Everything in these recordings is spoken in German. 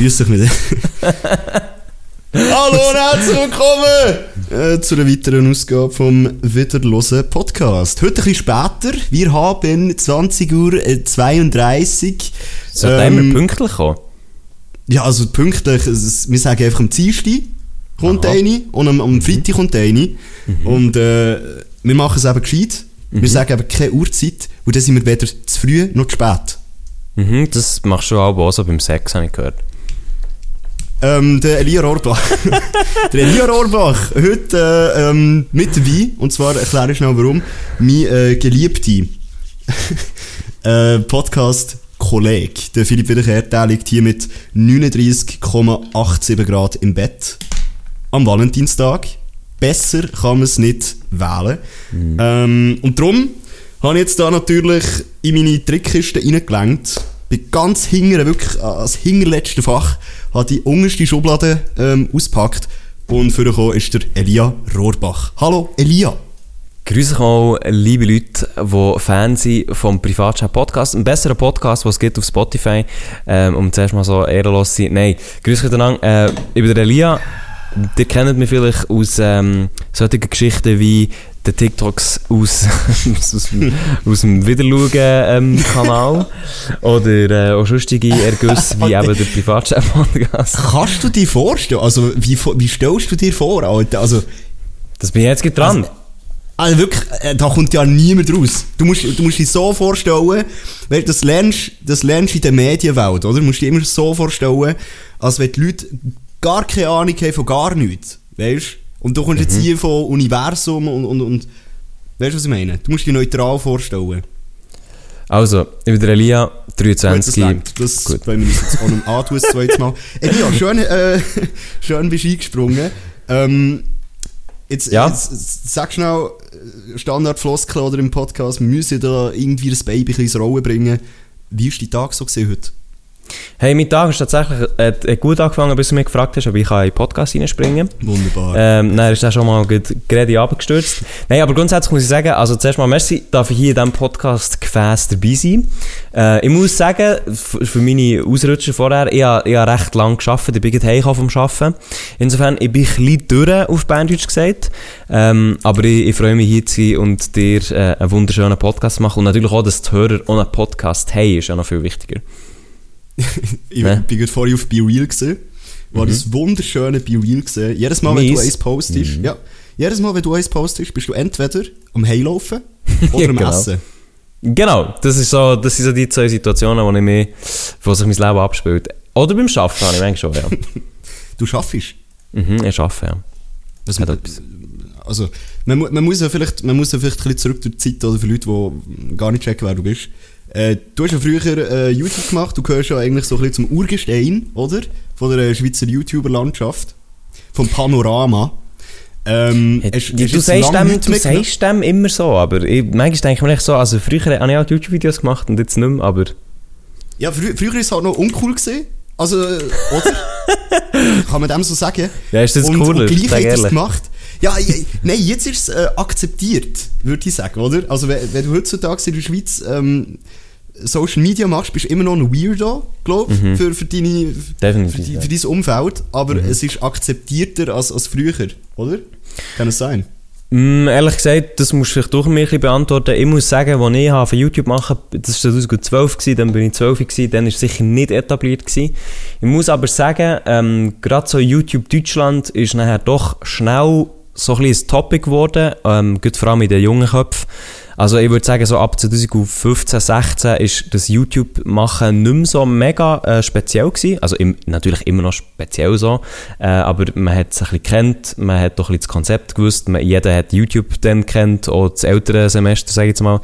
Grüß dich mit Hallo und herzlich willkommen äh, zu einer weiteren Ausgabe vom Wiederlosen Podcast. Heute ein bisschen später. Wir haben 20 Uhr 32. Sollte ähm, immer pünktlich kommen? Ja, also pünktlich, wir sagen einfach am Dienstag kommt Aha. eine und am, am Freitag kommt eine. Mhm. Und äh, wir machen es eben gescheit. Mhm. Wir sagen eben keine Uhrzeit und dann sind wir weder zu früh noch zu spät. Mhm, das machst du auch so beim Sex, habe ich gehört. Ähm, der Elia Rohrbach. der Elia Rohrbach, heute äh, ähm, mit dabei, und zwar erkläre ich schnell warum, mein äh, geliebter äh, Podcast-Kollege, der Philipp Wiederkehr, der liegt hier mit 39,87 Grad im Bett am Valentinstag. Besser kann man es nicht wählen. Mhm. Ähm, und darum habe ich jetzt da natürlich in meine Trickkiste reingelenkt. Bin ganz hinten, wirklich als hinterletzte Fach, habe die unterste Schublade ähm, ausgepackt und vorgekommen ist der Elia Rohrbach. Hallo Elia! Grüße auch, liebe Leute, die Fans sind vom Privatchat Podcast. Ein besserer Podcast, den es gibt auf Spotify. Ähm, um zuerst mal so ehrenlos zu sein. Nein, grüße euch dann äh, Ich bin der Elia. Ihr kennt mich vielleicht aus ähm, solchen Geschichten wie den TikToks aus, aus, aus, aus dem Wiederschauen-Kanal ähm, oder äh, auch sonstige Ergüsse wie eben der Privatchat-Podcast. Kannst du dir vorstellen, also wie, wie stellst du dir vor, Alter? Also, das bin ich jetzt dran. Also, also wirklich, äh, da kommt ja niemand raus. Du musst, du musst dich so vorstellen, weil das lernst, das lernst in der Medienwelt, oder? Du musst dir immer so vorstellen, als wenn die Leute gar keine Ahnung haben von gar nichts. Weißt Und du kommst mhm. jetzt hier von Universum und, und, und weißt du, was ich meine? Du musst dich neutral vorstellen. Also, ich bin der Elia, 23. Gut, das, Gut. wollen wir uns jetzt auch noch antun, das zweite Mal. Elia, schön, äh, schön bist du eingesprungen. Ähm, jetzt, ja? jetzt sag schnell, äh, Standardfloskel oder im Podcast, wir müssen da irgendwie das Baby in Rolle bringen. Wie war dein Tag so heute? Hey, mein Tag ist tatsächlich äh, gut angefangen, bis du mich gefragt hast, ob ich in den Podcast reinspringen kann. Wunderbar. Ähm, dann ist er schon mal gerade abgestürzt. Nein, aber grundsätzlich muss ich sagen, also zuerst mal merci, darf ich hier in diesem Podcast gefäß dabei sein. Äh, ich muss sagen, für meine Ausrutscher vorher, ich habe, ich habe recht lange gearbeitet, ich bin gerade vom Arbeiten. Insofern, ich bin ein bisschen durch, auf Banddeutsch gesagt. Ähm, aber ich, ich, freue mich hier zu sein und dir äh, einen wunderschönen Podcast zu machen. Und natürlich auch, dass die Hörer ohne Podcast haben, ist ja noch viel wichtiger. ich ne? bin gerade vorhin auf Be Real gesehen. War mhm. das wunderschöne Be Real gesehen. Jedes Mal, Mies. wenn du eins postest, mhm. ja, jedes Mal, wenn du eins postest, bist du entweder am Heilaufen oder am genau. Essen. Genau, das, ist so, das sind so die zwei Situationen, wo, ich mich, wo sich mein Leben abspielt. Oder beim Arbeiten habe ich manchmal schon, ja. du schaffst? Mhm, ich arbeite, ja. Was, ja also, man, man, muss ja vielleicht, man muss ja vielleicht ein bisschen zurück durch die Zeit, oder für Leute, die gar nicht checken, wer du bist. Äh, du hast ja früher äh, YouTube gemacht, du gehörst ja eigentlich so ein bisschen zum Urgestein, oder? Von der Schweizer YouTuber-Landschaft. Vom Panorama. Ähm, ja, hast, hast du, sagst dem, du sagst dem immer so, aber ich, manchmal denke ich mir echt so, also früher habe ich auch YouTube-Videos gemacht und jetzt nicht mehr, aber... Ja, frü früher war es halt noch uncool gesehen. Also, äh, oder? Kann man dem so sagen? Ja, ist das und, cooler? Und gleich hat es gemacht. Ja, nein, jetzt ist es äh, akzeptiert, würde ich sagen, oder? Also, wenn, wenn, du heutzutage in der Schweiz ähm, Social Media machst, bist du immer noch ein Weirdo, glaube ich, mhm. für, für, deine, Definitiv, für, die, für dein Umfeld. Aber mhm. es ist akzeptierter als, als früher, oder? Kann es sein? Mm, ehrlich gesagt, das musst du vielleicht doch ein bisschen beantworten. Ich muss sagen, als ich auf YouTube mache, das war 2012, gewesen, dann bin ich 12 gewesen, dann war es sicher nicht etabliert. Gewesen. Ich muss aber sagen, ähm, gerade so YouTube Deutschland ist nachher doch schnell so ein bisschen ein Topic geworden, ähm, vor allem in den jungen Köpfen. Also ich würde sagen, so ab 2015, 16 ist das YouTube-Machen nicht mehr so mega äh, speziell gewesen. Also im, natürlich immer noch speziell so, äh, aber man hat es ein bisschen kennt, man hat doch ein bisschen das Konzept gewusst, man, jeder hat YouTube dann kennt, auch das ältere Semester, sage ich jetzt mal.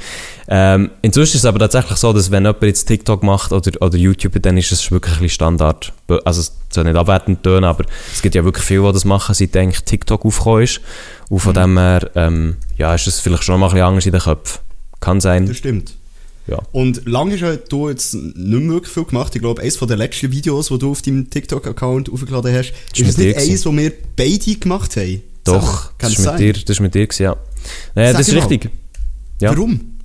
Ähm, inzwischen ist es aber tatsächlich so, dass wenn jemand jetzt TikTok macht oder, oder YouTube, dann ist es wirklich ein bisschen Standard. Also es soll nicht abwertend tönen, aber es gibt ja wirklich viele, die das machen, seit eigentlich TikTok aufgekommen ist. Und von mhm. dem her, ähm, ja, ist es vielleicht schon mal ein bisschen anders in den Köpfen. Kann sein. Das stimmt. Ja. Und lange hast du jetzt nicht mehr wirklich viel gemacht. Ich glaube, eines der letzten Videos, die du auf deinem TikTok-Account aufgeladen hast, ist, ist nicht eins, das wir beide gemacht haben. Doch, das ist, mit dir, das ist mit dir ja. Naja, das ist richtig. Ja. Warum?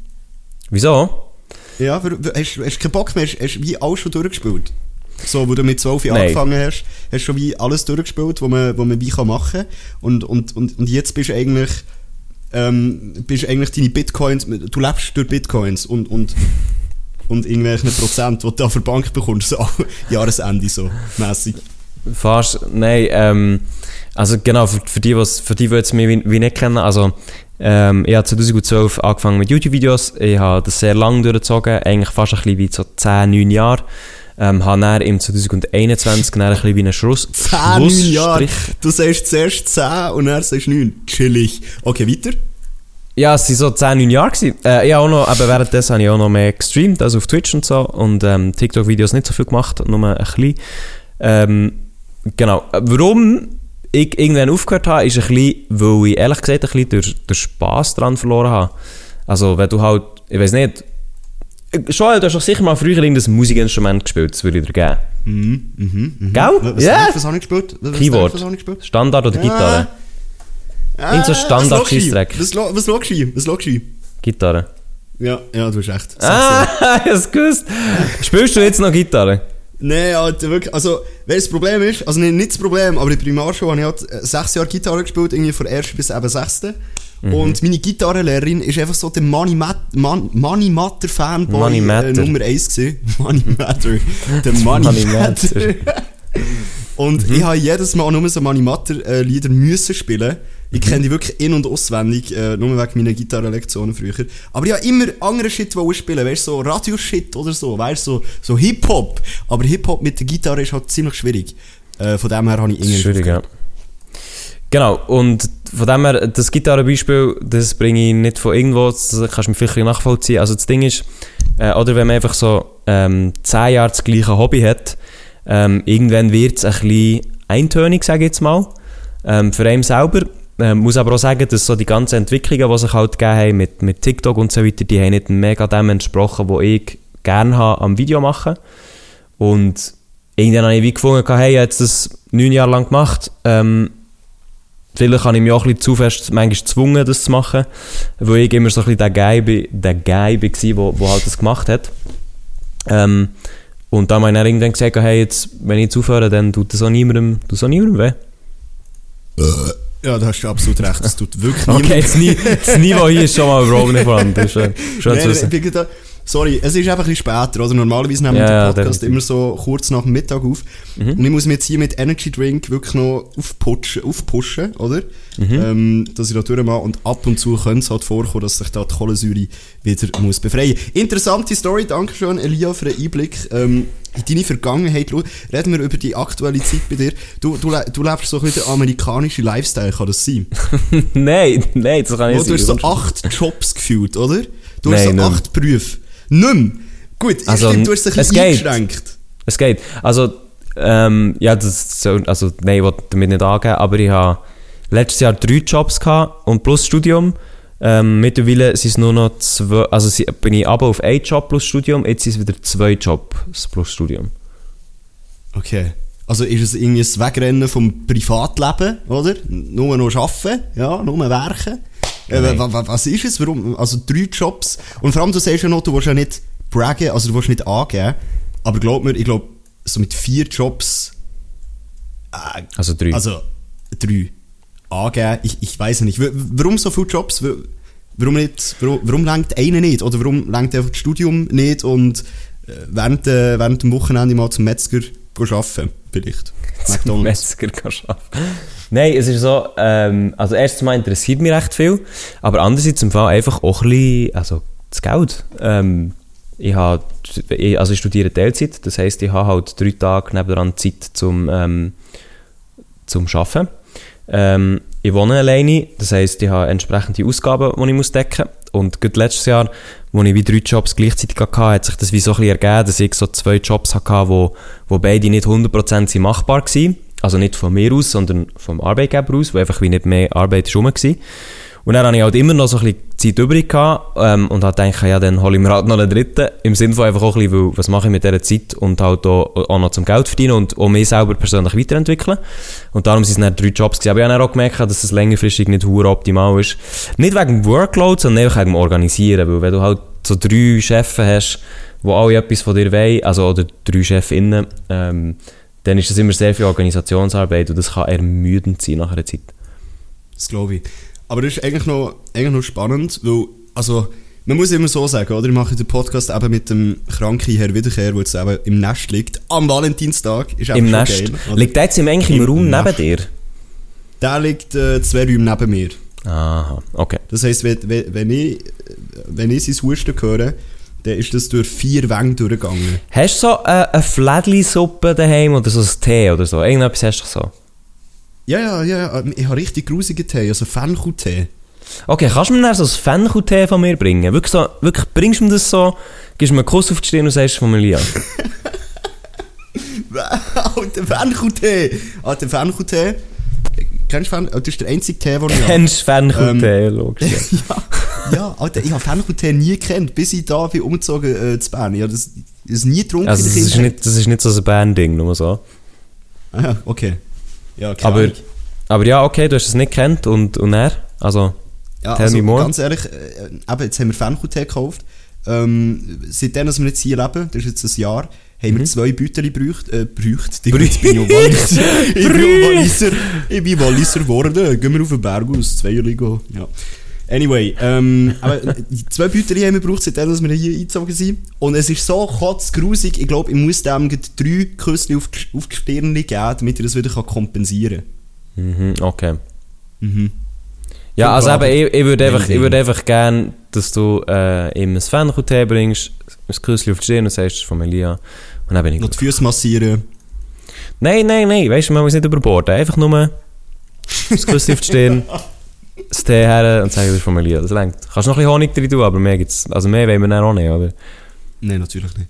Wieso? Ja, hast, hast du keinen Bock mehr? Hast, du wie alles schon durchgespielt? So, wo du mit 12 Jahren angefangen hast, hast du schon wie alles durchgespielt, was man, was man wie kann machen kann. Und, und, und, und jetzt bist du eigentlich, ähm, bist eigentlich deine Bitcoins, du lebst durch Bitcoins und, und, und irgendwelchen Prozent, die du für die Bank bekommst, so Jahresende so mäßig. Fast, nein, ähm, also genau, für, für die, was, für die, die jetzt mich wie, wie nicht kennen, also, ähm, ich habe 2012 angefangen mit YouTube-Videos, ich habe das sehr lange durchgezogen, eigentlich fast ein bisschen wie so 10, 9 Jahre, ähm, habe dann im 2021 dann ein bisschen wie einen Schluss, 10, 9 Jahre. Du sagst zuerst 10 und dann sagst du 9. Chillig. Okay, weiter. Ja, es waren so 10, 9 Jahre. Gewesen. Äh, ich auch noch, aber währenddessen habe ich auch noch mehr gestreamt, also auf Twitch und so. Und ähm, TikTok-Videos nicht so viel gemacht, nur ein bisschen. Ähm, genau. Warum ich irgendwann aufgehört habe, ist ein bisschen, weil ich ehrlich gesagt ein bisschen durch, durch Spass daran verloren habe. Also, wenn du halt, ich weiß nicht, Joel, du hast doch sicher mal früher irgendein Musikinstrument gespielt, das würde ich dir geben. Mhm, mhm, mhm. Gell? Was, Ja. was habe ich gespielt? Was, Keyboard. Was gespielt? Standard oder Gitarre? Irgend so Ah, Standard? Scheissdreck. Was, schaust du? Was schaust du? Gitarre. Ja, ja, du hast recht. Ah, ich hab's gewusst. Spielst du jetzt noch Gitarre? Nein, Alter, wirklich. Also, das Problem ist, also nicht, nicht das Problem, aber in der Primarschule habe ich halt äh, sechs Jahre Gitarre gespielt, irgendwie von erst bis eben sechste. Mhm. Und meine Gitarrenlehrerin ist einfach so der Money, Mat Man Money Matter Fanboy Money äh, Matter. Nummer eins gewesen. Money Matter. Der Money, Money Matter. Und Mhm. ich habe jedes Mal nur so Money Matter äh, Lieder müssen spielen. Ich Mhm. kenne die wirklich in- und auswendig, äh, nur wegen meiner Gitarrenlektionen früher. Aber ich habe immer andere Shit wollen spielen, weißt du, so Radio-Shit oder so, weißt du, so, so Hip-Hop. Aber Hip-Hop mit der Gitarre ist halt ziemlich schwierig. Äh, von dem her habe ich irgendwie schwierig, ja. Genau, und von dem her, das Gitarrenbeispiel, das bringe ich nicht von irgendwo, das kannst du mir vielleicht nachvollziehen. Also das Ding ist, äh, oder wenn man einfach so ähm, 10 Jahre das gleiche Hobby hat, ähm, irgendwann wird es ein bisschen eintönig, sage ich jetzt mal, ähm, für einen selber. Ähm, muss aber auch sagen, dass so die ganzen Entwicklungen, die sich halt gegeben haben mit, mit TikTok und so weiter, die haben nicht mega dem entsprochen, was ich gerne habe am Video machen. Und irgendwann habe ich wie gefunden, hey, ich habe jetzt das neun Jahre lang gemacht, ähm, Vielleicht habe ich mich auch ein bisschen zu fest manchmal gezwungen, das zu machen, weil ich immer so ein bisschen der Guy, bin- der war, der, der halt das gemacht hat. Ähm, und dann habe ich dann irgendwann gesagt, hey, jetzt, wenn ich jetzt aufhöre, dann tut das auch niemandem, tut das auch niemandem weh. Ja, da hast du absolut recht. Das tut wirklich Okay, das, Nie das Niveau hier ist schon mal nicht vorhanden. Schön, schön Nein, zu wissen. Sorry, es ist einfach ein bisschen später, oder? Normalerweise nehmen wir Ja, ja, den Podcast. Mhm. immer so kurz nach dem Mittag auf. Und ich muss mich jetzt hier mit Energy Drink wirklich noch aufputschen, aufpushen, oder? Mhm. Ähm, dass ich da durchmache. Und ab und zu könnte es halt vorkommen, dass sich da die Kohlensäure wieder muss befreien Interessante Story, danke schön, Elia, für den Einblick. Ähm, in deine Vergangenheit, Schau, reden wir über die aktuelle Zeit bei dir. Du, du, du lebst so ein bisschen den amerikanischen Lifestyle, kann das sein? nein, nein, das kann Oh, nicht du hast so sein. acht Jobs gefühlt, oder? Du Nein, hast so acht Berufe. Mehr. Gut, Also, stimmt, du hast dich ein es bisschen geht. eingeschränkt. Es geht. Also, ähm, ja, das soll, also, nein, ich will damit nicht angeben, aber ich habe letztes Jahr drei Jobs gehabt und plus Studium. Ähm, mittlerweile sind es nur noch zwei, also sie- bin ich aber auf einen Job plus Studium, jetzt sind es wieder zwei Jobs plus Studium. Okay. Also ist es irgendwie das Wegrennen vom Privatleben, oder? Nur noch arbeiten, ja, nur werken. Äh, was ist es? Warum? Also drei Jobs. Und vor allem, du sagst ja noch, du willst ja nicht braggen, also du willst nicht angeben. Aber glaub mir, ich glaube, so mit vier Jobs, äh, Also drei. Also, drei. Angeben, ich, ich weiß nicht. Warum so viele Jobs? Warum, nicht, warum, warum lenkt einer nicht? Oder warum lenkt einfach das Studium nicht und äh, während, äh, während dem Wochenende mal zum Metzger arbeiten? Vielleicht. zum. Metzger arbeiten. Nein, es ist so, ähm, also erstens mal interessiert mich recht viel, aber andererseits im Fall einfach auch ein bisschen, also das Geld. Ähm, ich habe, also ich studiere Teilzeit, das heisst, ich habe halt drei Tage nebenan Zeit zum, ähm, zum Arbeiten. Ähm, ich wohne alleine, das heisst, ich habe entsprechende Ausgaben, die ich muss decken muss. Und gerade letztes Jahr, als ich wie drei Jobs gleichzeitig hatte, hat sich das wie so ein bisschen ergeben, dass ich so zwei Jobs hatte, wo, wo beide nicht 100% sind machbar waren. Also nicht von mir aus, sondern vom Arbeitgeber aus, wo einfach wie nicht mehr Arbeit war. Und dann hatte ich halt immer noch so ein bisschen Zeit übrig gehabt, ähm, und habe gedacht, ja, dann hole ich mir halt noch einen dritten. Im Sinne von einfach auch ein bisschen, was mache ich mit dieser Zeit und halt auch, auch noch zum Geld verdienen und auch mich selber persönlich weiterentwickeln. Und darum sind es dann drei Jobs gewesen. Aber ich habe auch gemerkt, dass es längerfristig nicht hure optimal ist. Nicht wegen dem Workload, sondern einfach wegen dem Organisieren. Weil wenn du halt so drei Chefs hast, wo alle etwas von dir wollen, also oder drei Chefinnen, ähm, dann ist das immer sehr viel Organisationsarbeit und das kann ermüdend sein nach einer Zeit. Das glaube ich. Aber das ist eigentlich noch, eigentlich noch spannend, weil, also, man muss immer so sagen, oder? Ich mache den Podcast eben mit dem kranken Herr Wiederkehr, der jetzt eben im Nest liegt, am Valentinstag. Ist Im Nest. geil? Liegt der jetzt im- eigentlich im, Im Raum neben Nest. dir? Der liegt äh, zwei Räume neben mir. Aha, okay. Das heisst, wenn, wenn, wenn ich, wenn ich sein Husten höre, dann ist das durch vier Wände durchgegangen. Hast du so äh, eine Flädli-Suppe daheim oder so ein Tee oder so? Irgendetwas hast du so? Ja, ja, ja, ja, ich habe richtig grusigen Tee, also Fenchel-Tee. Okay, kannst du mir dann so ein Fenchel-Tee von mir bringen? Wirklich, so, wirklich bringst du mir das so, gibst mir einen Kuss auf die Stirn und sagst von mir Lia. Alter, Fenchel-Tee! Alter, Fenchel-Tee. Kennst du Fenchel? Das ist der einzige Tee, den ich habe. Kennst du Fenchel-Tee, logisch. Ja. ja, Alter, ich habe Fenchel-Tee nie gekannt, bis ich da bin umgezogen äh, zu Bern. Ich habe das, das nie getrunken Also, das ist, nicht, das ist nicht so ein Band-Ding, nur so. Ah, ja, okay. Ja, keine Aber, aber ja, okay, du hast es nicht gekannt und, und er? Also, Ja, Tell also, me more. ganz ehrlich, äh, eben, jetzt haben wir Fenchel-Tee gekauft. Ähm, seitdem, dass wir jetzt hier leben, das ist jetzt ein Jahr, haben Mhm. wir zwei Büteli gebraucht. Äh, gebraucht. Bin jetzt bin ich Walliser. ich bin Walliser. Ich bin Walliser geworden. Gehen wir auf den Berg aus, zwei Jahre. Ja. Anyway, ähm, aber die zwei Büteli haben wir gebraucht, seitdem, dass wir hier eingezogen sind. Und es ist so kotzgrusig, ich glaube, ich muss dem drei Küsse auf, die- auf die Stirn geben, damit er das wieder kann kompensieren mhm, okay. kann. Mhm. Ja, also eben, ich, ich würde einfach, ich würde einfach gerne, dass du äh, ihm ein Fenchel-Tee bringst, ein Küsschen auf die Stirn und sagst, es ist von mir Lia. Und dann bin ich Noch die Füße massieren. Nein, nein, nein, weißt du, man muss nicht überborden. Einfach nur ein Küsschen auf die Stirn, das Tee her und sagen, das ist von mir Lia. Das reicht. Kannst noch ein bisschen Honig drin tun, aber mehr gibt's, also mehr wollen wir dann auch nicht, oder? Nein, natürlich nicht.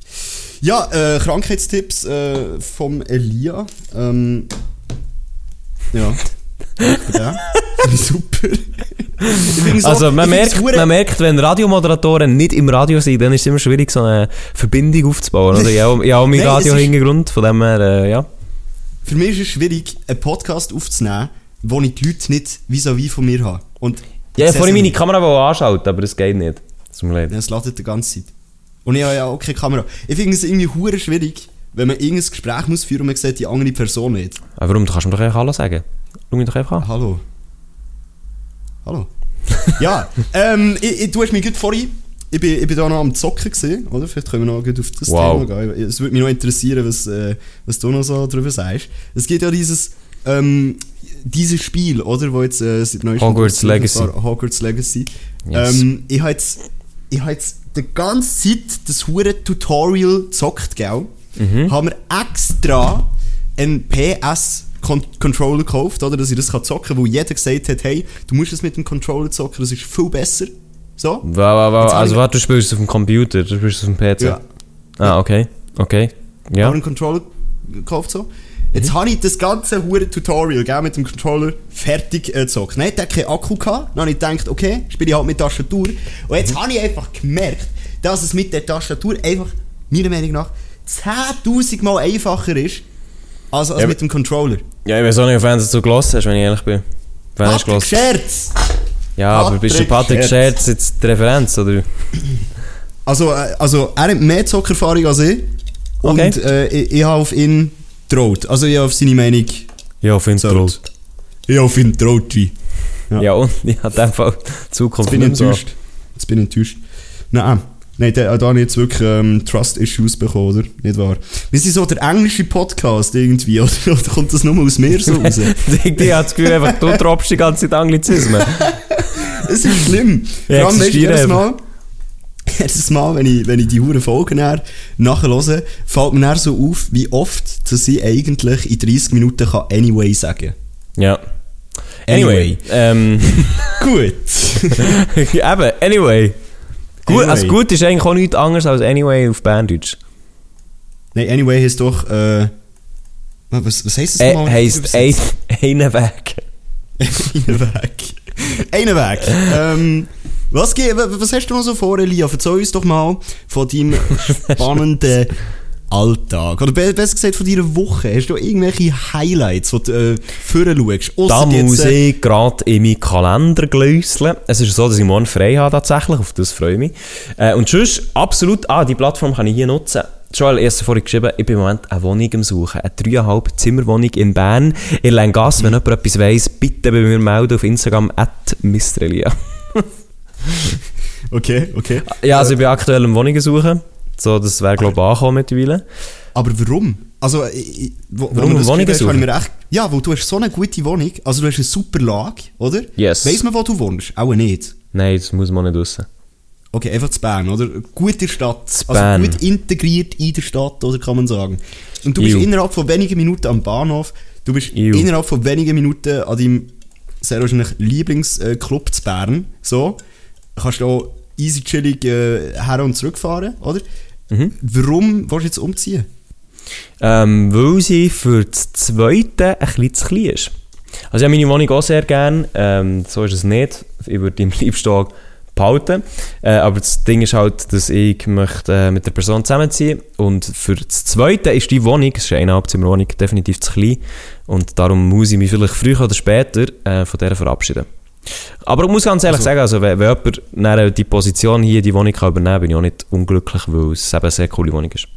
Ja, äh, Krankheitstipps äh, vom Elia. Ähm, ja. Ich Super. So- Also man merkt, man merkt, wenn Radiomoderatoren nicht im Radio sind, dann ist es immer schwierig, so eine Verbindung aufzubauen. Oder? Ich habe auch meinen Radio-Hintergrund, von dem her, äh, ja. Für mich ist es schwierig, einen Podcast aufzunehmen, wo ich die Leute nicht vis-à-vis von mir habe. Und Ja, ich vorhin meine. Kamera anschalten, aber das geht nicht. Mir leid. Ja, Es ladet die ganze Zeit. Und ich habe ja auch keine Kamera. Ich finde es irgendwie hure schwierig, wenn man irgendein Gespräch muss führen und man sieht die andere Person nicht. Aber warum? Du kannst mir doch einfach Hallo sagen. Schau mich doch einfach an. Hallo. Hallo. ja, ähm, ich, ich, du hast mich gut vorhin. Ich bin, ich bin da noch am Zocken gesehen, oder? Vielleicht können wir noch gut auf das Wow. Thema gehen. Es würde mich noch interessieren, was, äh, was du noch so drüber sagst. Es gibt ja dieses, ähm, dieses Spiel, oder? Wo jetzt, äh, seit neuestem Hogwarts Legacy. war Hogwarts Legacy. Yes. Ähm, ich habe jetzt, ich habe jetzt die ganze Zeit das hure Tutorial gezockt, gell? Mhm. Haben wir extra einen PS Con Controller gekauft, oder, dass ich das kann zocken kann, wo jeder gesagt hat, hey, du musst es mit dem Controller zocken, das ist viel besser. So? Wa- Jetzt habe Also warte, du spielst es auf dem Computer, du spielst es auf dem PC. Ja. Ah, okay. Okay. Ja. Ja. Habe einen Controller gekauft so. Jetzt habe ich das ganze hure Tutorial gell, mit dem Controller fertig äh, gezockt. Nein, der hat keinen Akku gehabt. Dann habe ich gedacht, okay, spiele ich halt mit Tastatur. Und jetzt habe ich einfach gemerkt, dass es mit der Tastatur einfach, meiner Meinung nach, 10.000 Mal einfacher ist, als, als Ja, mit dem Controller. Ja, ich weiß auch nicht, auf wen du so gelassen hast, wenn ich ehrlich bin. Wen hast du Patrick? Scherz! Ja, aber bist du Patrick Patrick Scherz jetzt die Referenz, oder? Also, äh, also er hat mehr Zockerfahrung als ich. Und Okay. äh, ich, ich habe auf ihn getraut. Also ich habe auf seine Meinung Ja, auf jeden gezahlt. Ich habe auf ihn getraut, wie. Ja. Ja. und? Ja, in dem Fall Zukunft Jetzt bin ich so. enttäuscht. Jetzt bin ich enttäuscht. Nein, nein, da, da habe ich jetzt wirklich ähm, Trust-Issues bekommen, oder? Nicht wahr? Wir sind so der englische Podcast irgendwie, oder? Oder kommt das nur aus mir so raus? ich habe das Gefühl, einfach, du droppst die ganze Zeit Anglizismen. Es ist schlimm. Ja, Vor allem, weißt du, jedes Mal, jedes Mal, wenn ich, wenn ich die Huren Folgen nachhöre, fällt mir so auf, wie oft, dass ich eigentlich in 30 Minuten kann anyway sagen Ja. Anyway. Ähm, Gut. eben, anyway. Gut, Anyway. Also gut ist eigentlich auch nichts anderes als anyway auf Berndeutsch. Nein, anyway heißt doch, äh, was, was heisst das nochmal? heisst ein, einen Weg. Einen Weg. Einen Weg. ähm, was, was hast du noch so vor, Elia? Erzähl uns doch mal von deinem spannenden Alltag? Oder be- besser gesagt von deiner Woche? Hast du irgendwelche Highlights, die du äh, vorher schaust? Da muss jetzt, äh, ich gerade in meinen Kalender glüsseln. Es ist so, dass ich morgen frei habe tatsächlich, auf das freue ich mich. Äh, und sonst, absolut, ah, die Plattform kann ich hier nutzen. Joel, erst vorhin geschrieben, ich bin im Moment eine Wohnung am Suchen. Eine dreieinhalb Zimmerwohnung in Bern, in Lengasse. Wenn jemand etwas weiss, bitte bei mir melden auf Instagram, at Mistrelia. Okay, okay. Ja, also ich bin aktuell am Wohnungen suchen. So, das wäre glaube ich angekommen mittlerweile. Aber warum? Also, ich, ich- wo, wo Warum wir das Wohnungen suchen? mir echt, ja, weil du hast so eine gute Wohnung, also du hast eine super Lage, oder? Yes. Weiss man, wo du wohnst? Auch nicht. Nein, das muss man nicht wissen. Okay, einfach zu Bern, oder? Gut in der Stadt. Zu also Bern. gut integriert in der Stadt, oder kann man sagen. Und du bist Iu. innerhalb von wenigen Minuten am Bahnhof, du bist Iu. innerhalb von wenigen Minuten an deinem sehr wahrscheinlich Lieblingsclub zu Bern, so. Kannst du auch easy chillig äh, her und zurückfahren, oder? Mhm. Warum willst du jetzt umziehen? Ähm, weil sie für das Zweite ein bisschen zu klein ist. Also ich habe meine Wohnung auch sehr gerne, ähm, so ist es nicht. Ich würde im liebsten behalten. Äh, aber das Ding ist halt, dass ich möchte, äh, mit der Person zusammenziehen und für das Zweite ist die Wohnung, es ist eine Eineinhalbzimmerwohnung, definitiv zu klein und darum muss ich mich vielleicht früher oder später äh, von der verabschieden. Aber ich muss ganz ehrlich Also- sagen, also wenn, wenn jemand die Position hier, die Wohnung kann übernehmen kann, bin ich auch nicht unglücklich, weil es eben eine sehr coole Wohnung ist.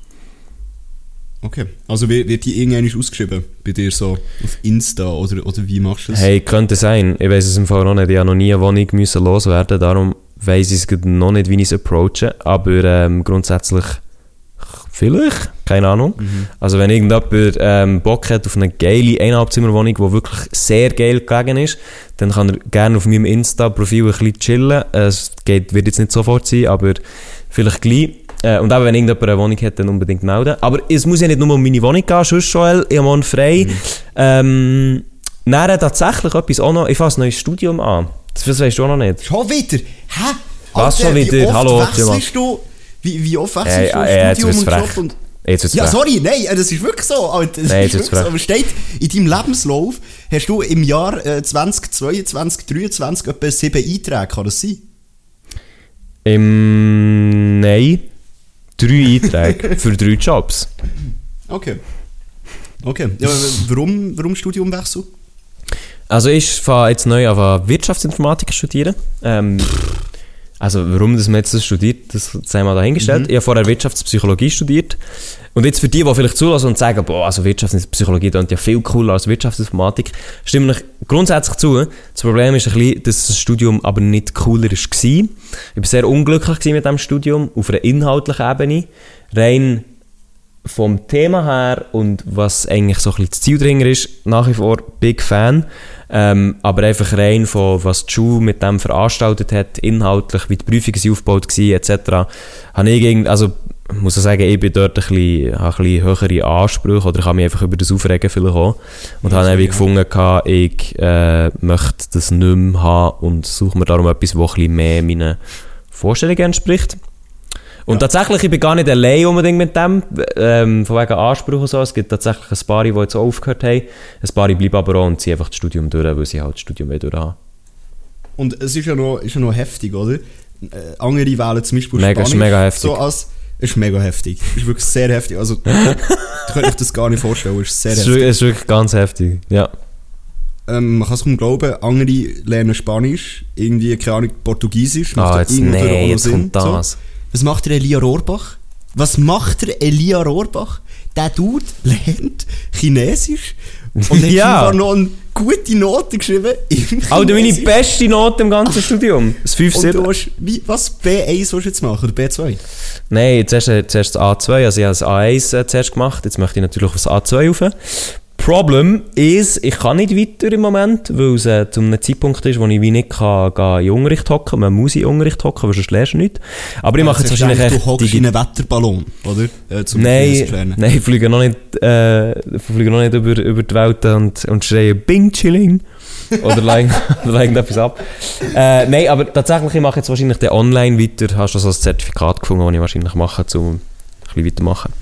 Okay. Also wird, die irgendwann ausgeschrieben bei dir so auf Insta oder, oder wie machst du das? Hey, könnte sein. Ich weiß es im Fall noch nicht. Ich habe noch nie eine Wohnung müssen loswerden, darum weiß ich es noch nicht, wie ich es approache. Aber ähm, grundsätzlich vielleicht, keine Ahnung. Also wenn irgendjemand ähm, Bock hat auf eine geile Eineinhalbzimmerwohnung, die wirklich sehr geil gelegen ist, dann kann er gerne auf meinem Insta-Profil ein bisschen chillen. Es geht, wird jetzt nicht sofort sein, aber vielleicht gleich. Äh, und auch wenn irgendjemand eine Wohnung hat, dann unbedingt melden. Aber es muss ja nicht nur um meine Wohnung gehen, sonst Joel, ich habe frei. Ähm, dann tatsächlich etwas auch noch, ich fange ein neues Studium an. Das weißt du auch noch nicht. Schon wieder? Hä? Was schon Wie wieder? oft Hallo, wechselst du, wie, wie oft wechselst Hey, du äh, jetzt Studium und. Job? Und Jetzt ja, sorry, nein, äh, das ist wirklich so. Alter, das Nein, ist jetzt wirklich so. Aber steht in deinem Lebenslauf, hast du im Jahr äh, 2022, 2023 etwa sieben Einträge, kann das sein? Im, nein, drei Einträge für drei Jobs. Okay. Okay. Ja, warum, warum Studiumwechsel? Also ich fange jetzt neu an Wirtschaftsinformatik studieren. Ähm, also warum dass man jetzt das studiert, das sei mal dahingestellt. Ich habe vorher Wirtschaftspsychologie studiert. Und jetzt für die, die vielleicht zulassen und sagen, boah, also Wirtschaftspsychologie klingt ja viel cooler als Wirtschaftsinformatik, stimme ich grundsätzlich zu. Das Problem ist ein bisschen, dass das Studium aber nicht cooler war. Ich war sehr unglücklich mit diesem Studium, auf einer inhaltlichen Ebene. Rein vom Thema her und was eigentlich so ein bisschen das Ziel dahinter ist, nach wie vor Big Fan. Ähm, aber einfach rein von was die Schule mit dem veranstaltet hat, inhaltlich, wie die Prüfungen aufgebaut waren, etc. Habe ich irgend, also ich muss auch sagen, ich bin dort ein bisschen, habe ein bisschen höhere Ansprüche oder ich habe mich einfach über das Aufregen vielleicht auch. Und habe dann wie gefunden, gehabt, ich äh, möchte das nicht mehr haben und suche mir darum etwas, was ein bisschen mehr meinen Vorstellungen entspricht. Und tatsächlich, ich bin gar nicht allein unbedingt mit dem, ähm, von wegen Anspruch und so. Es gibt tatsächlich ein paar, die jetzt aufgehört haben. Ein paar bleiben aber auch und ziehen einfach das Studium durch, weil sie halt das Studium wieder haben. Und es ist ja noch, ist ja noch heftig, oder? Äh, andere wählen zum Beispiel Mega- ist Spanisch. mega heftig. So als, ist mega heftig. Ist wirklich sehr heftig. Also, ich könnte euch das gar nicht vorstellen. Ist sehr Es ist, heftig. wirklich- es ist wirklich ganz heftig, ja. Ähm, man kann es kaum glauben, andere lernen Spanisch, irgendwie, keine Ahnung, Portugiesisch. Ah, ja jetzt, nee, jetzt kommt das. Was macht der Elia Rohrbach? Was macht der Elia Rohrbach? Der Dude lernt Chinesisch und hat Ja. noch eine gute Note geschrieben Alter, meine beste Note im ganzen Studium. Das 5 Und du hast, wie, was, B1 willst du jetzt machen, oder B2? Nein, zuerst, äh, zuerst das A2, also ich habe das A1 äh, zuerst gemacht, jetzt möchte ich natürlich auf das A2 rauf. Problem ist, ich kann nicht weiter im Moment, weil es äh, zu einem Zeitpunkt ist, wo ich wie nicht kann, kann in Unterricht hocken, man muss in Unterricht hocken, weil sonst lernst du nicht. Aber ich mache jetzt wahrscheinlich Du echt hockst digi- in einen Wetterballon, oder? Äh, zum Nein, nein, ich fliege noch nicht, äh, fliege noch nicht über, über die Welt und, und schreie Bing Chilling. oder legen oder legen etwas ab. Äh, nein, aber tatsächlich, ich mache jetzt wahrscheinlich den online weiter. Hast du so ein Zertifikat gefunden, das ich wahrscheinlich mache, um ein bisschen weitermachen.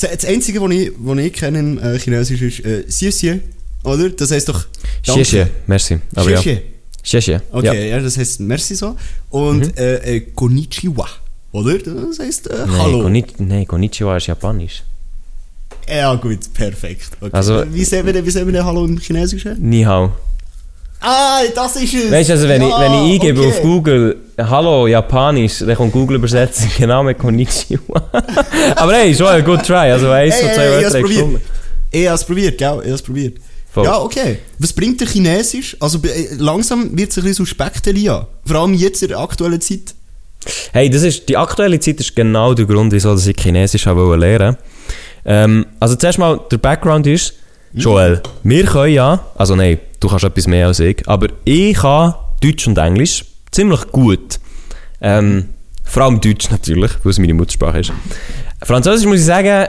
Das Einzige, was ich, was ich kenne im äh, Chinesisch ist äh, Xie oder? Das heisst doch Xie Xie, merci. Aber Xie ja. Xie. Xie. Okay, ja. das heisst Merci so. Und Mhm. äh, äh, Konnichiwa, oder? Das heisst äh, Nein, Hallo. Konnichi- nein, Konnichiwa ist japanisch. ja gut, perfekt. Okay. Also- wie sehen wir denn, wie sehen wir denn Hallo im Chinesischen? Ni hao. Ah, das ist es! Weißt du, also wenn, ich, Ja, wenn ich eingebe okay. auf Google Hallo Japanisch, dann kommt Google Übersetzung genau mit Konnichiwa. Aber hey, schon ein good try. Also eins von Ey, zwei ey, ich Wörtern hab's hast du probiert. gefunden. Ich habe es probiert, gell? Ich habe es probiert. Voll. Ja, okay. Was bringt der Chinesisch? Also äh, langsam wird es ein bisschen suspekt, Elia. Vor allem jetzt in der aktuellen Zeit. Hey, das ist, die aktuelle Zeit ist genau der Grund, wieso ich Chinesisch habe lernen ähm, Also zuerst mal, der Background ist, Joel, wir können ja, also nein, du kannst etwas mehr als ich, aber ich kann Deutsch und Englisch ziemlich gut. Ähm, vor allem Deutsch natürlich, weil es meine Muttersprache ist. Französisch muss ich sagen,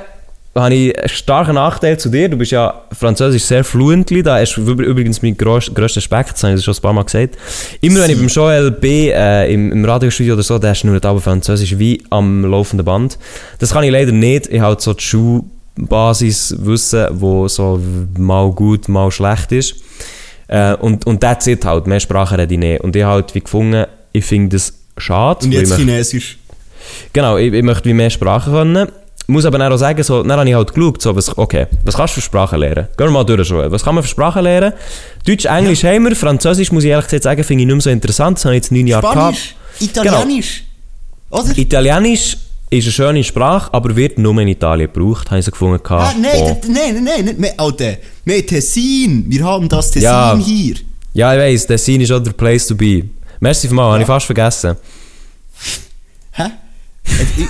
habe ich einen starken Nachteil zu dir. Du bist ja Französisch sehr fluently. Da ist üb- übrigens mein grösst- grösster Respekt, das habe ich schon ein paar Mal gesagt. Immer wenn ich beim Joel B äh, im, im Radiostudio oder so, da hast du nur aber Französisch wie am laufenden Band. Das kann ich leider nicht. Ich habe so die Schulbasiswissen, wo so mal gut, mal schlecht ist. Äh, und, und that's it halt. Mehr Sprachen rede ich nicht. Und ich habe halt wie gefunden, ich finde das schade. Und ich jetzt möchte- Chinesisch. Genau, ich, ich möchte wie mehr Sprachen können. Muss aber dann auch sagen, so, dann habe ich halt geschaut, so, was, okay, was kannst du für Sprachen lernen? Gehen wir mal durch, Joel. Was kann man für Sprachen lernen? Deutsch, Englisch haben wir, Französisch, muss ich ehrlich gesagt sagen, finde ich nicht mehr so interessant. Das habe ich jetzt neun Jahre Spanisch, Italienisch. Oder? Italienisch ist eine schöne Sprache, aber wird nur in Italien gebraucht, habe ich so gefunden. Ah, nein, Oh. nein, nein, nein, nicht mehr. Alter, haben Tessin. Wir haben das Tessin Ja. hier. Ja, ich weiss, Tessin ist auch der Place to be. Merci vielmals, habe ich fast vergessen. Hä?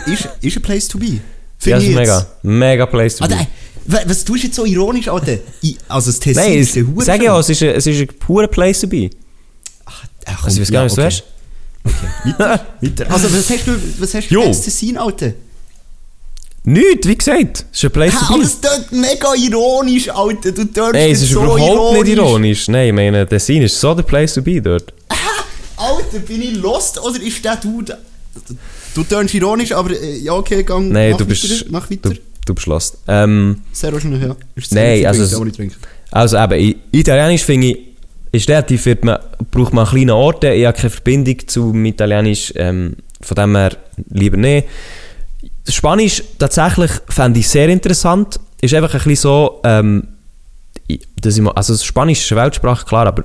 Ist, ist ein Place to be. Ja, Finde das ich ist mega. Mega Place to Alter, be. ey, wa- was tust du jetzt so ironisch, Alter? Also das Tessin Nein, ist es, sag ja, es ist, ein- es ist ein purer Place to be. Ach, komm, Also ich weiß gar nicht, was ja, du okay. Weiter. Also was hast du, was hast du das Tessin, Alter? Nichts, wie gesagt. Es ist ein Place to aber be. es klingt mega ironisch, Alter. Du tönst Nein, es jetzt ist so überhaupt nicht ironisch. Nein, ich meine, Tessin ist so der Place to be dort. Alter, bin ich lost oder ist der Dude... Du tönst ironisch, aber äh, ja, okay, gang, Nein, mach du weiter, bist, mach du, weiter. du bist lost. Ähm, Sehr wahrscheinlich, ja. Nein, also aber nicht trinken. also eben, Italienisch finde ich, ist relativ, wird man, braucht man an kleinen Orten. Ich habe keine Verbindung zum Italienisch, ähm, von dem her lieber nicht. Spanisch tatsächlich fände ich sehr interessant. Ist einfach ein bisschen so, ähm, ich mal, also das Spanisch ist eine Weltsprache, klar, aber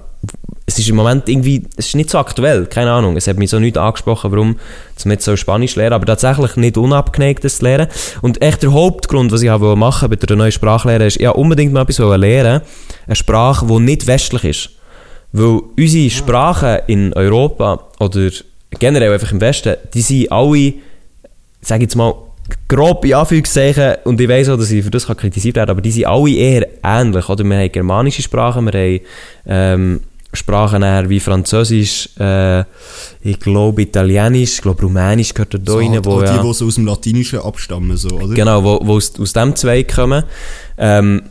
es ist im Moment irgendwie, es ist nicht so aktuell, keine Ahnung. Es hat mich so nicht angesprochen, warum man jetzt so Spanisch lernen, aber tatsächlich nicht unabgeneigt, das zu lernen. Und echt der Hauptgrund, was ich machen bei der neuen Sprachlehre, ist, ja unbedingt mal etwas lernen, eine Sprache, die nicht westlich ist. Weil unsere Sprachen in Europa oder generell einfach im Westen, die sind alle, sage jetzt mal, grob in Anführungszeichen, und ich weiss auch, dass ich für das kann kritisiert werden aber die sind alle eher ähnlich. Oder? Wir haben germanische Sprachen, wir haben ähm, Sprachen eher wie Französisch, äh, ich glaube Italienisch, ich glaube Rumänisch gehört da So rein, halt wo die, ja, die so aus dem Latinischen abstammen, so, oder? Genau, wo, wo aus, aus dem Zweig kommen. Ähm,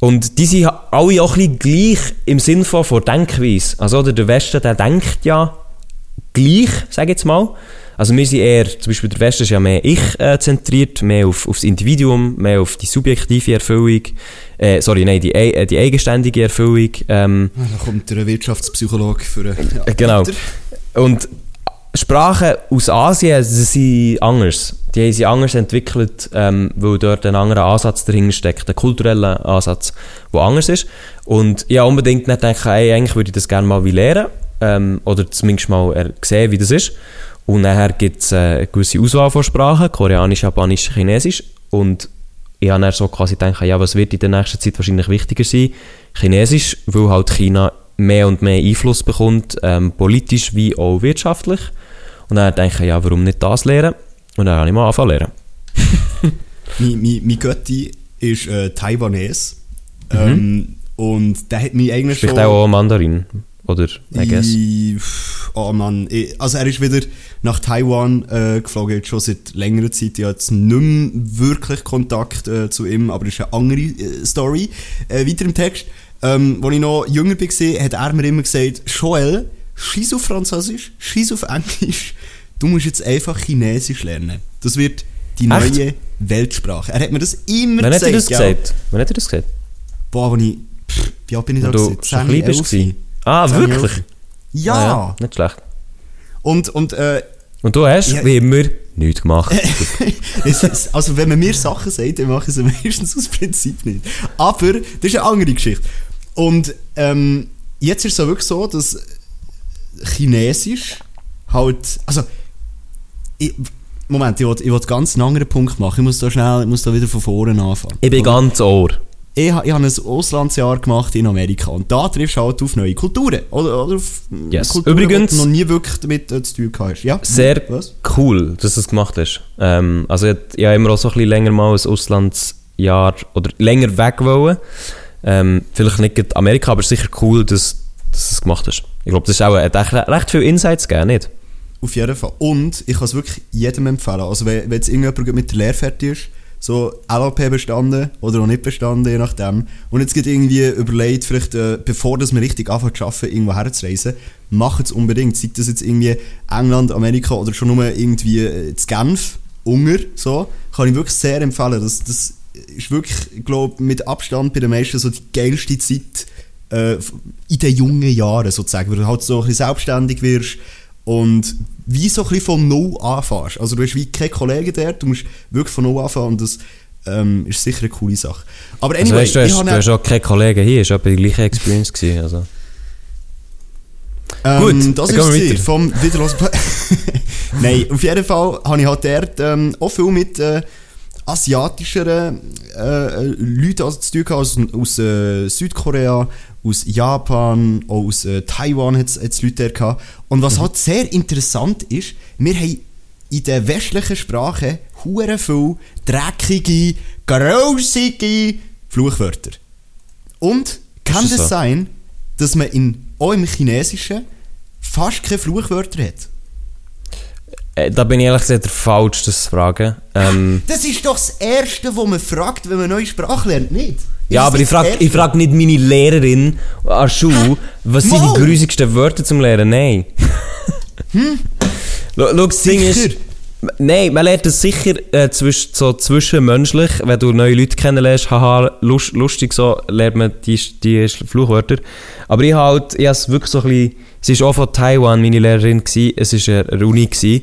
und die sind alle auch ein bisschen gleich im Sinn von, von Denkweise. Also oder der Westen, der denkt ja gleich, sage ich jetzt mal. Also wir sind eher, zum Beispiel der Westen ist ja mehr ich-zentriert, mehr auf, aufs Individuum, mehr auf die subjektive Erfüllung, äh, sorry, nein, die, äh, die eigenständige Erfüllung. Ähm, Da kommt der Wirtschaftspsychologe für... Ja, äh, Genau. Und Sprachen aus Asien sie sind anders. Die haben sich anders entwickelt, ähm, weil dort ein anderer Ansatz dahinter steckt, ein kultureller Ansatz, der anders ist. Und ich habe unbedingt nicht gedacht, hey, eigentlich würde ich das gerne mal wie lernen ähm, oder zumindest mal sehen, wie das ist. Und nachher gibt es äh, eine gewisse Auswahl von Sprachen, Koreanisch, Japanisch, Chinesisch. Und ich habe dann so quasi gedacht, ja, was wird in der nächsten Zeit wahrscheinlich wichtiger sein? Chinesisch, weil halt China mehr und mehr Einfluss bekommt, ähm, politisch wie auch wirtschaftlich. Und dann denke ich, ja, warum nicht das lernen? Und dann habe ich mal angefangen zu lernen. Mein, mein, mein Götti ist äh, Taiwanese. Ähm, und der hat mich eigentlich Spricht schon... auch Mandarin, oder? I guess. Ich, oh Mann, ich, also er ist wieder nach Taiwan äh, geflogen, jetzt schon seit längerer Zeit. Ich habe jetzt nicht mehr wirklich Kontakt äh, zu ihm, aber das ist eine andere äh, Story. Äh, weiter im Text. Ähm, als ich noch jünger war, hat er mir immer gesagt, Joel, schieß auf Französisch, schieß auf Englisch, du musst jetzt einfach Chinesisch lernen. Das wird die Echt? neue Weltsprache. Er hat mir das immer Wann hat er das gesagt? Wann hat er das gesagt? Boah, als ich, pff, wie alt bin ich da Wenn du schon 10, klein bist. 11? gewesen. Ah, 10, wirklich? Ja. Ah, Nicht schlecht. Und, und äh, Und du hast, Ja. wie immer, nichts gemacht. Es ist- also wenn man mir Sachen sagt, dann mache ich sie meistens aus Prinzip nicht. Aber das ist eine andere Geschichte. Und ähm, jetzt ist es auch wirklich so, dass Chinesisch halt, also ich, Moment, ich will, ich will ganz einen anderen Punkt machen. Ich muss da schnell, ich muss da wieder von vorne anfangen. ich bin Oder? ganz ohr. ich, ich habe ein Auslandsjahr gemacht in Amerika und da triffst du halt auf neue Kulturen. Oder, oder auf Yes. Kulturen, Übrigens- die du noch nie wirklich damit äh, zu tun hast. Ja? Sehr Was? cool, dass du es gemacht hast. Ähm, also ich, ich habe immer auch so ein bisschen länger mal ein Auslandsjahr oder länger weg wollen. Ähm, vielleicht nicht Amerika, aber sicher cool, dass, dass du es gemacht hast. Ich glaube, das ist auch, hat echt recht viel Insights gegeben, nicht? Auf jeden Fall. Und ich kann es wirklich jedem empfehlen. Also wenn, wenn jetzt irgendjemand mit der Lehre fertig ist, so LLP bestanden oder auch nicht bestanden, je nachdem, und jetzt geht irgendwie überlegt, vielleicht äh, bevor dass man richtig anfängt zu arbeiten, irgendwo herzureisen, macht es unbedingt. Sei das jetzt irgendwie England, Amerika oder schon nur irgendwie äh, zu Genf, Unger, so, kann ich wirklich sehr empfehlen. Das, das ist wirklich, ich glaube, mit Abstand bei den meisten so die geilste Zeit äh, in den jungen Jahren sozusagen, weil du halt so ein bisschen selbstständig wirst und wie so ein bisschen von Null anfängst. Also du hast wie keine Kollegen dort, du musst wirklich von Null anfangen und das ähm, ist sicher eine coole Sache. Aber Also anyway, weißt, du, ich hast, du hast auch keine Kollegen hier, war etwa die gleiche Experience. Gewesen, also. Ähm, Gut, das ist es vom Wiederlos. Nein, auf jeden Fall habe ich halt dort ähm, auch viel mit äh, asiatischeren äh, Leuten also zu tun gehabt, aus, aus äh, Südkorea, aus Japan, auch aus äh, Taiwan hat es Leute gehabt. Und Mhm. was halt sehr interessant ist, wir haben in der westlichen Sprache hure viel dreckige, grausige Fluchwörter. Und kann es das so? sein, dass man in, auch im Chinesischen fast keine Fluchwörter hat? Äh, Da bin ich ehrlich gesagt der Falsch, das zu fragen. Ähm, Das ist doch das Erste, was man fragt, wenn man eine neue Sprache lernt, nicht? Ja, aber ich frage ich frag nicht meine Lehrerin an der Schule, was sind die grusigsten Wörter zum Lernen? Nein. Hm? Schau, das Ding ist... Nein, man lernt es sicher äh, zwisch, so zwischenmenschlich, wenn du neue Leute kennenlernst, haha, lust, lustig so, lernt man die, die Fluchwörter. Aber ich halt, ich habe es wirklich so ein bisschen, es war auch von Taiwan meine Lehrerin, gewesen, es war eine Uni gewesen,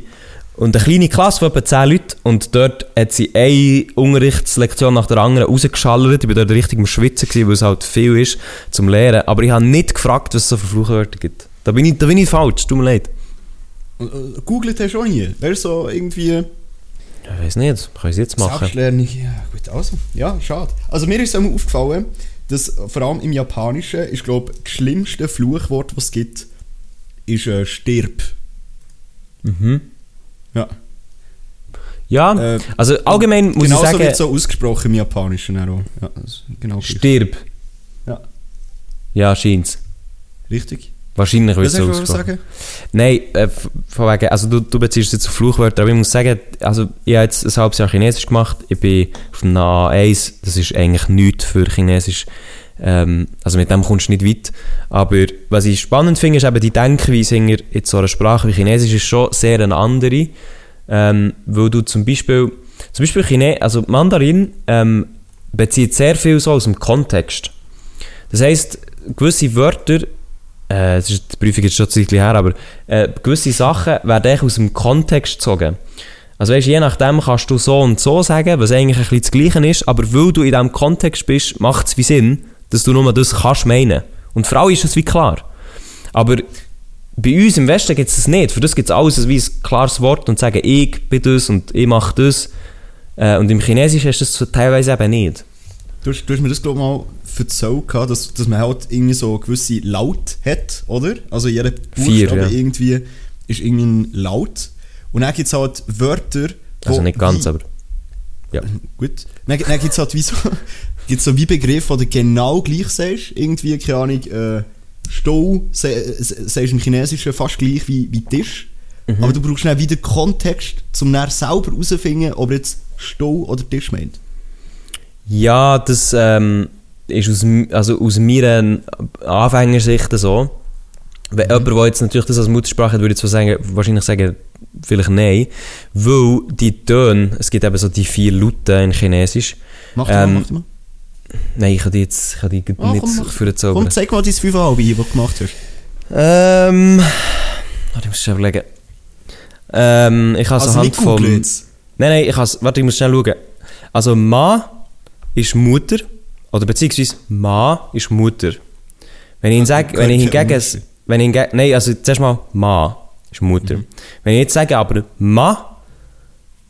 und eine kleine Klasse von etwa 10 Leuten und dort hat sie eine Unterrichtslektion nach der anderen rausgeschallert, ich war dort richtig am Schwitzen, gewesen, weil es halt viel ist zum Lernen, aber ich habe nicht gefragt, was es so für Fluchwörter gibt. Da bin ich, da bin ich falsch, tut mir leid. Äh, Googelt hast du auch nie. Wäre so irgendwie Ich weiß nicht, kann ich es jetzt machen? Selbstlernung. Ja, gut, also. Ja, schade. Also mir ist einmal aufgefallen, dass vor allem im Japanischen ist, glaube das schlimmste Fluchwort, was es gibt, ist äh, stirb. Mhm. Ja. Ja, Äh, also allgemein muss Genauso ich sagen, wird so ausgesprochen im Japanischen auch. Ja, genau stirb. Ja. Ja, scheint's. Richtig. Wahrscheinlich wird Was es so du ausgesprochen. sagen? Nein, äh, von wegen, also du, du beziehst es jetzt auf Fluchwörter, aber ich muss sagen, also ich habe jetzt ein halbes Jahr Chinesisch gemacht, ich bin auf dem A1, das ist eigentlich nichts für Chinesisch, ähm, also mit dem kommst du nicht weit, aber was ich spannend finde, ist eben die Denkweise in so einer Sprache wie Chinesisch ist schon sehr eine andere, ähm, weil du zum Beispiel, zum Beispiel Chine also Mandarin ähm, bezieht sehr viel so aus dem Kontext. Das heisst, gewisse Wörter, äh, das ist die Prüfung jetzt schon ein her, aber äh, gewisse Sachen werden aus dem Kontext gezogen. Also weißt, je nachdem kannst du so und so sagen, was eigentlich ein bisschen das Gleiche ist, aber weil du in diesem Kontext bist, macht es wie Sinn, dass du nur das kannst meinen. Und für alle ist das wie klar. Aber bei uns im Westen gibt es das nicht. Für das gibt es alles wie ein klares Wort und sagen, ich bin das und ich mache das. Äh, und im Chinesischen du das teilweise eben nicht. Du hast, du hast mir das, glaube ich, mal erzählt, gehabt, dass, dass man halt irgendwie so gewisse Laut hat, oder? Also jeder Buchstabe ja. irgendwie ist irgendwie ein Laut. Und dann gibt es halt Wörter, Also nicht ganz, aber... Ja. Gut. Dann, dann gibt es halt wie so, gibt's so wie Begriffe, wo du genau gleich sagst. Irgendwie, keine Ahnung, äh, Stau sagst im Chinesischen fast gleich wie, wie Tisch. Mhm. Aber du brauchst dann wieder Kontext, um dann selber herauszufinden, ob jetzt Stau oder Tisch meint. Ja, das ähm, ist aus, also aus meiner Anfängersicht so. Wenn jemand, der jetzt natürlich das als Muttersprache hat, würde ich zwar sagen, wahrscheinlich sagen, vielleicht nein. Weil die Töne, es gibt eben so die vier Laute in Chinesisch. Mach Ähm, mal, mach mal. Nein, ich kann die jetzt ich kann die Ah, nicht komm, für den Zauber. Komm, zeig mal dein 5,5, was du gemacht hast. Ähm. Warte, ich muss schon überlegen. Ähm, ich habe Also anhand nicht vom... Nein, nein, ich has, warte, ich muss schnell schauen. Also Ma ist Mutter, oder beziehungsweise Ma ist Mutter. Wenn ich, ihn sag, wenn ich hingegen... kein Wenn ich hingegen... Nein, also zuerst mal Ma ist Mutter. Mhm. Wenn ich jetzt sage aber Ma,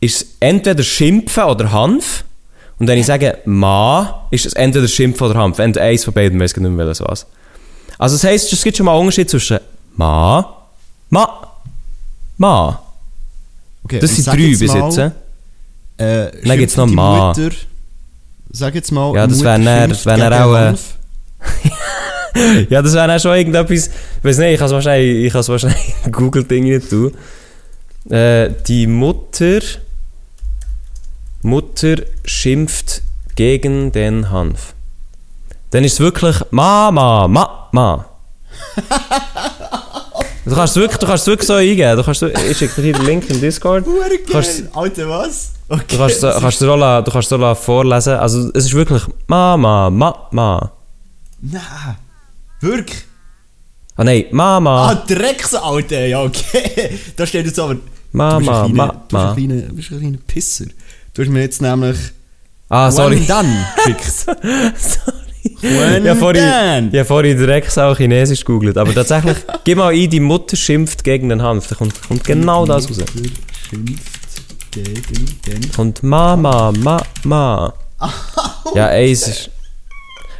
ist entweder Schimpfen oder Hanf. Und wenn ich sage Ma, ist es entweder Schimpfen oder Hanf. Entweder eins von beiden, weiß ich nicht mehr was. Also das heisst, es gibt schon mal einen Unterschied zwischen Ma, Ma, Ma. Okay, Das sind drei jetzt bis jetzt. äh. Äh, Dann gibt's noch schimpft die Ma. Mutter, sag jetzt mal, Ja, das Mutter wär wär auch, äh. Ja, das wäre auch schon irgendetwas. Ich weiß nicht, ich kann es wahrscheinlich, ich es wahrscheinlich Google-Ding nicht tun. Äh, die Mutter. Mutter schimpft gegen den Hanf. Dann ist es wirklich Mama, Ma, Ma. Du kannst es wirklich, du kannst es wirklich so eingeben. Du kannst, ich schicke dir hier den Link im Discord. Kannst- geil. Alter, was? Okay. Du kannst, so- kannst du so du kannst vorlesen. Also es ist wirklich Mama, Ma, Ma. Nein. Wirklich? Ah nein, Mama. Ah, Drecks, Alter. Ja, okay. Da steht jetzt aber... du bist Mama, ein kleiner, Ma, du bist ein Ma. kleiner, du bist ein kleiner Pisser. Du hast mir jetzt nämlich... Ah, sorry. When done geschickt. sorry. When Ja, vorhin, done. ja, vorhin direkt auch Chinesisch gegoogelt. Aber tatsächlich, gib mal ein, die Mutter schimpft gegen den Hanf. Da kommt, kommt genau das raus. Mutter schimpft gegen den... Kommt Mama, Ma, Ma. Ja, ey, es ist...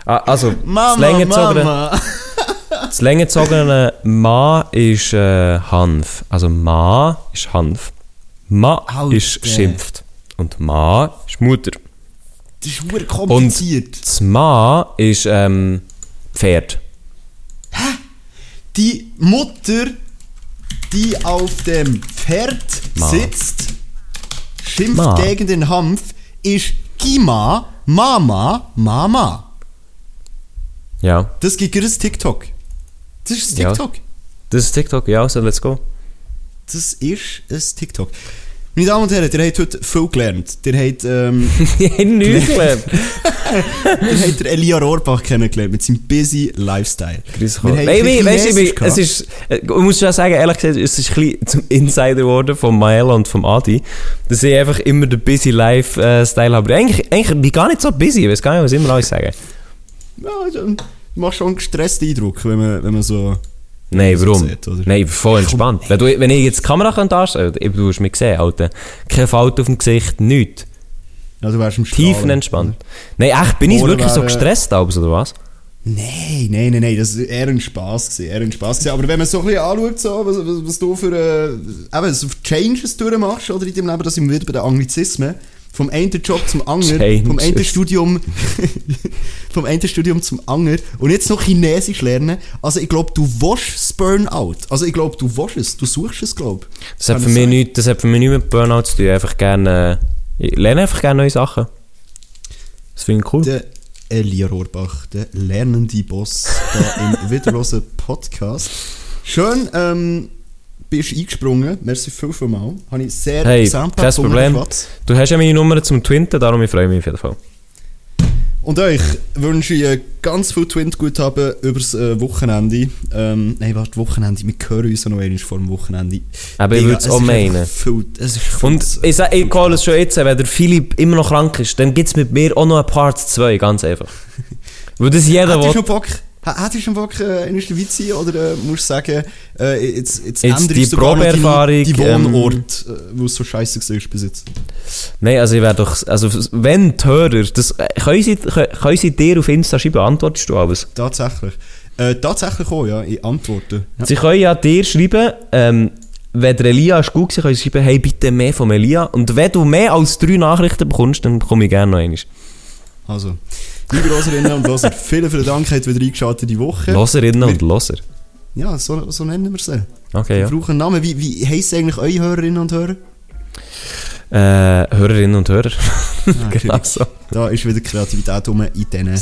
Ah, also, das Mama, länger gezogene, Mama. das länger gezogene Ma ist äh, Hanf. Also Ma ist Hanf. Ma Alter. ist schimpft. Und Ma ist Mutter. Das ist hure kompliziert. Das Ma ist ähm, Pferd. Die Mutter, die auf dem Pferd Ma. sitzt, schimpft Ma. gegen den Hanf, ist Gima, Mama, Mama. Ja. Das gibt ein TikTok. Das ist ein Ja. TikTok. Das ist TikTok, ja, so let's go. Das ist ein TikTok. Meine Damen und Herren, ihr habt heute viel gelernt. Ihr habt, ähm, Die haben nichts gelernt. ihr habt Elia Rohrbach kennengelernt mit seinem busy Lifestyle. Grüß Gott. Nein, weißt du, es ist, äh, ich muss schon sagen, ehrlich gesagt, es ist ein bisschen zum Insider geworden von Maela und vom Adi, dass ich einfach immer den busy Life-Style habe. Eigentlich, eigentlich bin ich gar nicht so busy, ich weiß gar nicht, was immer alles sagen. Ja, du machst schon einen gestressten Eindruck, wenn man, wenn man so... Nein, warum? sieht? Nein, voll entspannt. Wenn, du, wenn ich jetzt die Kamera könnte anstellen könnte, du hast mich gesehen, Alter. Keine Falte auf dem Gesicht, nichts. Ja, du wärst im Strahlen. Tiefenentspannt. Nein, echt, bin ich Oder wirklich so gestresst, Albus, oder was? Nein, nein, nein, nein, das war eher ein Spass. Gewesen, eher ein Spass gewesen. Aber wenn man so ein bisschen anschaut, so, was, was, was du für äh, eben, so Changes durchmachst oder, in deinem Leben, da sind wir wieder bei den Anglizismen. Vom einen Job zum anderen, vom einen Changes. Studium, vom einen Studium zum anderen und jetzt noch Chinesisch lernen. Also ich glaube, du willst das Burnout. Also ich glaube, du willst es, du suchst es, glaube Das hat, Kann für mich sein? nichts, das hat für mich nichts mit Burnout zu tun. Einfach gerne, äh, ich lerne einfach gerne neue Sachen. Das finde ich cool. Der Elia Rohrbach, der lernende Boss, da im wiederlosen Podcast. Schön, ähm, bist eingesprungen. Merci viel, viel mal. Habe ich sehr Hey, kein Problem. Du hast ja meine Nummer zum Twinten, darum ich freue mich auf jeden Fall. Und euch wünsche ich äh, ganz viel Twint-Guthaben übers äh, Wochenende. Ähm, nein, warte, Wochenende. Wir hören uns noch einmal vor dem Wochenende. Aber ich würde es auch meinen. Viel, es Und ich, sag, ich call es schon jetzt, wenn der Philipp immer noch krank ist, dann gibt es mit mir auch noch ein Part 2, ganz einfach. Weil das jeder will. Bock, h- hättest du schon Bock, äh, in der Schweiz sein? Oder äh, musst du sagen, äh, jetzt, jetzt, Jetzt die Probeerfahrung, Die ähm, Wohnort, äh, wo es so scheiße war bis jetzt. Nein, also ich wäre doch, also wenn die Hörer, das, äh, können, sie, können, sie dir auf Insta schreiben, antwortest du alles? Tatsächlich. Äh, tatsächlich auch, ja, in Antworten. Ja. Sie können ja dir schreiben, ähm, wenn der Elia ist gut war, können sie schreiben, hey, bitte mehr von Elia. Und wenn du mehr als drei Nachrichten bekommst, dann komme ich gerne noch einmal. Also, liebe Loserinnen und Loser, vielen, vielen Dank, habt wieder eingeschaltet die Woche. Loserinnen und Loser. Ja, so, so nennen wir sie. Okay, ja. Wir brauchen einen Namen. Wie, wie heissen eigentlich eure Hörerinnen und Hörer? Äh, Hörerinnen und Hörer. Ah, genau so. Da ist wieder Kreativität rum in diesen.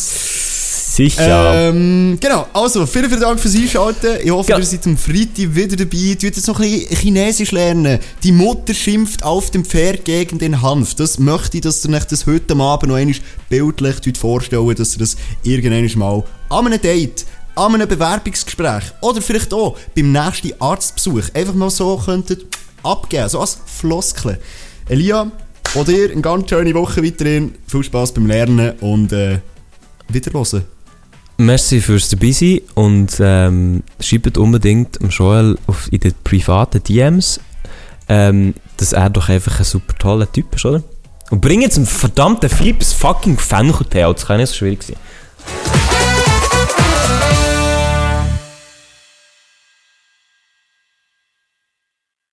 Sicher. Ähm, genau, also vielen, vielen Dank fürs Einschalten. Ich hoffe, Ja. ihr seid am Freitag wieder dabei. Tut jetzt noch ein bisschen Chinesisch lernen. Die Mutter schimpft auf dem Pferd gegen den Hanf. Das möchte ich, dass ihr euch das heute Abend noch einmal bildlich vorstellen dass ihr das irgendwann mal an einem Date, an einem Bewerbungsgespräch oder vielleicht auch beim nächsten Arztbesuch einfach mal so könntet abgeben, so als Floskeln. Elia, auch dir eine ganz schöne Woche weiterhin. Viel Spaß beim Lernen und äh, wiederhören. Merci fürs dabei sein und ähm, schreibt unbedingt Joel auf, in den privaten DMs, ähm, dass er doch einfach ein super toller Typ ist, oder? Und bringt einen verdammten Philips fucking Fenchel Das kann nicht so schwierig sein.